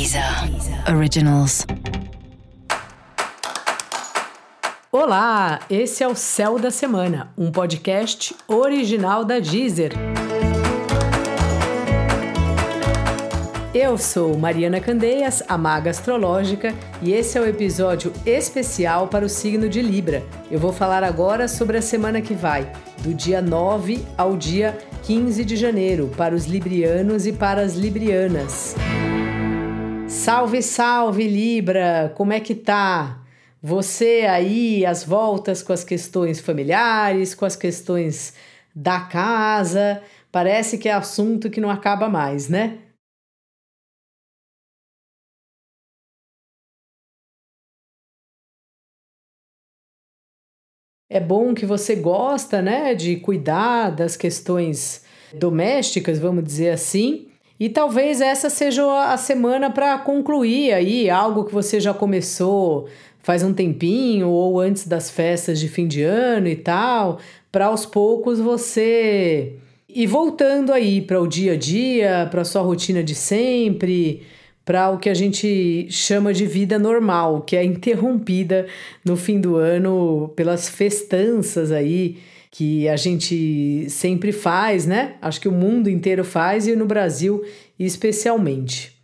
Deezer Originals. Olá, esse é o Céu da Semana, um podcast original da Deezer. Eu sou Mariana Candeias, a maga astrológica, e esse é o episódio especial para o signo de Libra. Eu vou falar agora sobre a semana que vai, do dia 9 ao dia 15 de janeiro, para os librianos e para as librianas. Salve, salve, Libra! Como é que tá? Você aí, as voltas com as questões familiares, com as questões da casa, parece que é assunto que não acaba mais, né? É bom que você gosta, né, de cuidar das questões domésticas, vamos dizer assim. E talvez essa seja a semana para concluir aí algo que você já começou faz um tempinho ou antes das festas de fim de ano e tal, para aos poucos você ir voltando aí para o dia a dia, para sua rotina de sempre, para o que a gente chama de vida normal, que é interrompida no fim do ano pelas festanças aí que a gente sempre faz, né? Acho que o mundo inteiro faz e no Brasil especialmente.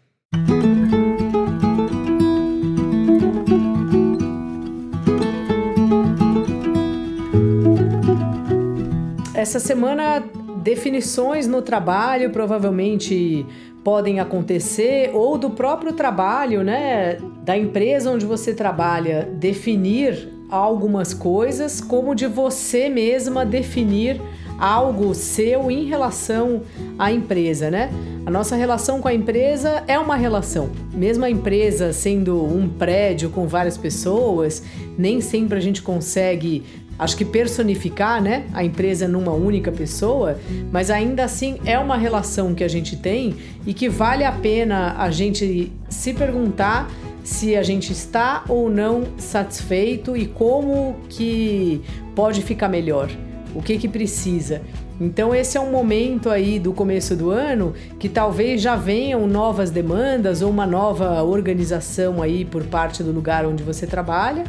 Essa semana definições no trabalho provavelmente podem acontecer ou do próprio trabalho, né, da empresa onde você trabalha, definir algumas coisas, como de você mesma definir algo seu em relação à empresa, né? A nossa relação com a empresa é uma relação. Mesmo a empresa sendo um prédio com várias pessoas, nem sempre a gente consegue acho que personificar né, a empresa numa única pessoa, mas ainda assim é uma relação que a gente tem e que vale a pena a gente se perguntar se a gente está ou não satisfeito e como que pode ficar melhor, o que que precisa. Então esse é um momento aí do começo do ano que talvez já venham novas demandas ou uma nova organização aí por parte do lugar onde você trabalha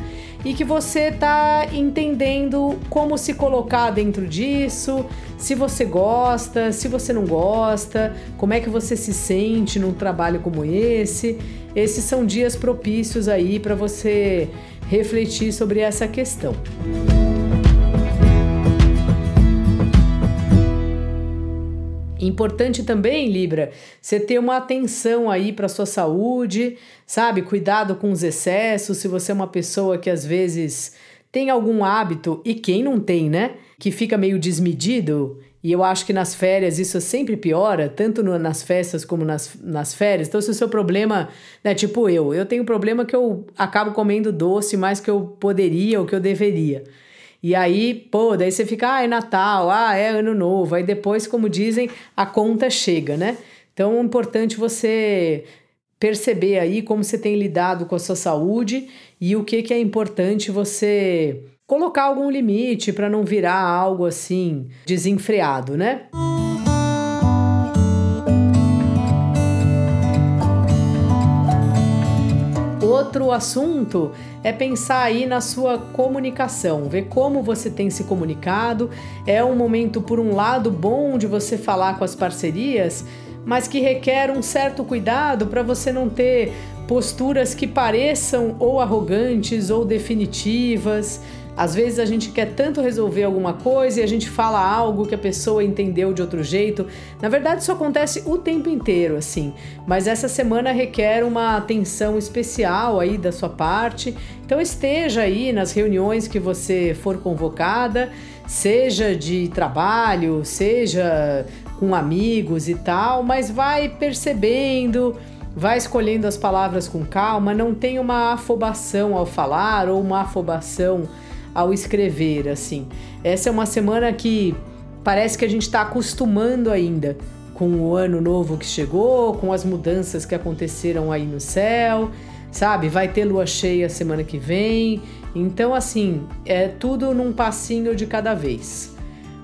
e que você está entendendo como se colocar dentro disso, se você gosta, se você não gosta, como é que você se sente num trabalho como esse. Esses são dias propícios aí para você refletir sobre essa questão. Importante também, Libra, você ter uma atenção aí para sua saúde, sabe? Cuidado com os excessos. Se você é uma pessoa que às vezes tem algum hábito, e quem não tem, né? Que fica meio desmedido, e eu acho que nas férias isso sempre piora, tanto no, nas festas como nas, nas férias. Então, se o seu problema, né, tipo eu, eu tenho um problema que eu acabo comendo doce mais que eu poderia ou que eu deveria. E aí, pô, daí você fica, ah, é Natal, ah, é Ano Novo. Aí depois, como dizem, a conta chega, né? Então é importante você perceber aí como você tem lidado com a sua saúde e o que, que é importante você colocar algum limite para não virar algo assim desenfreado, né? Outro assunto é pensar aí na sua comunicação, ver como você tem se comunicado. É um momento, por um lado, bom de você falar com as parcerias, mas que requer um certo cuidado para você não ter posturas que pareçam ou arrogantes ou definitivas. Às vezes a gente quer tanto resolver alguma coisa e a gente fala algo que a pessoa entendeu de outro jeito. Na verdade, isso acontece o tempo inteiro, assim. Mas essa semana requer uma atenção especial aí da sua parte. Então esteja aí nas reuniões que você for convocada, seja de trabalho, seja com amigos e tal, mas vai percebendo vai escolhendo as palavras com calma, não tem uma afobação ao falar ou uma afobação ao escrever, assim. Essa é uma semana que parece que a gente está acostumando ainda com o ano novo que chegou, com as mudanças que aconteceram aí no céu, sabe? Vai ter lua cheia semana que vem. Então, assim, é tudo num passinho de cada vez.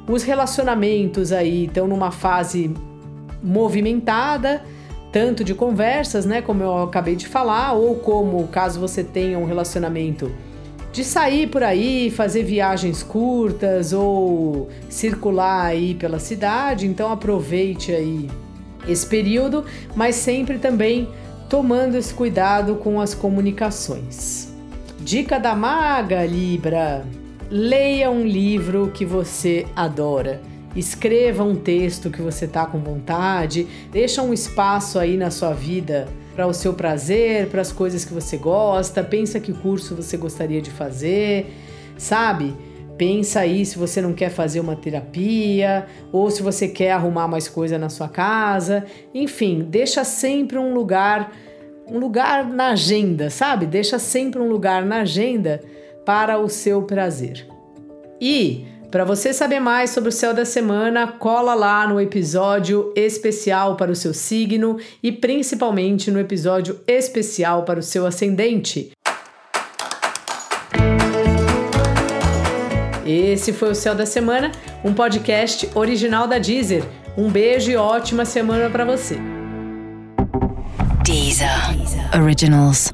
Os relacionamentos aí estão numa fase movimentada, tanto de conversas, né, como eu acabei de falar, ou como caso você tenha um relacionamento de sair por aí, fazer viagens curtas ou circular aí pela cidade. Então aproveite aí esse período, mas sempre também tomando esse cuidado com as comunicações. Dica da maga Libra: leia um livro que você adora. Escreva um texto que você tá com vontade, deixa um espaço aí na sua vida para o seu prazer, para as coisas que você gosta, pensa que curso você gostaria de fazer, sabe? Pensa aí se você não quer fazer uma terapia ou se você quer arrumar mais coisa na sua casa. Enfim, deixa sempre um lugar, um lugar na agenda, sabe? Deixa sempre um lugar na agenda para o seu prazer. E para você saber mais sobre o céu da semana, cola lá no episódio especial para o seu signo e principalmente no episódio especial para o seu ascendente. Esse foi o Céu da Semana, um podcast original da Deezer. Um beijo e ótima semana para você. Deezer. Originals.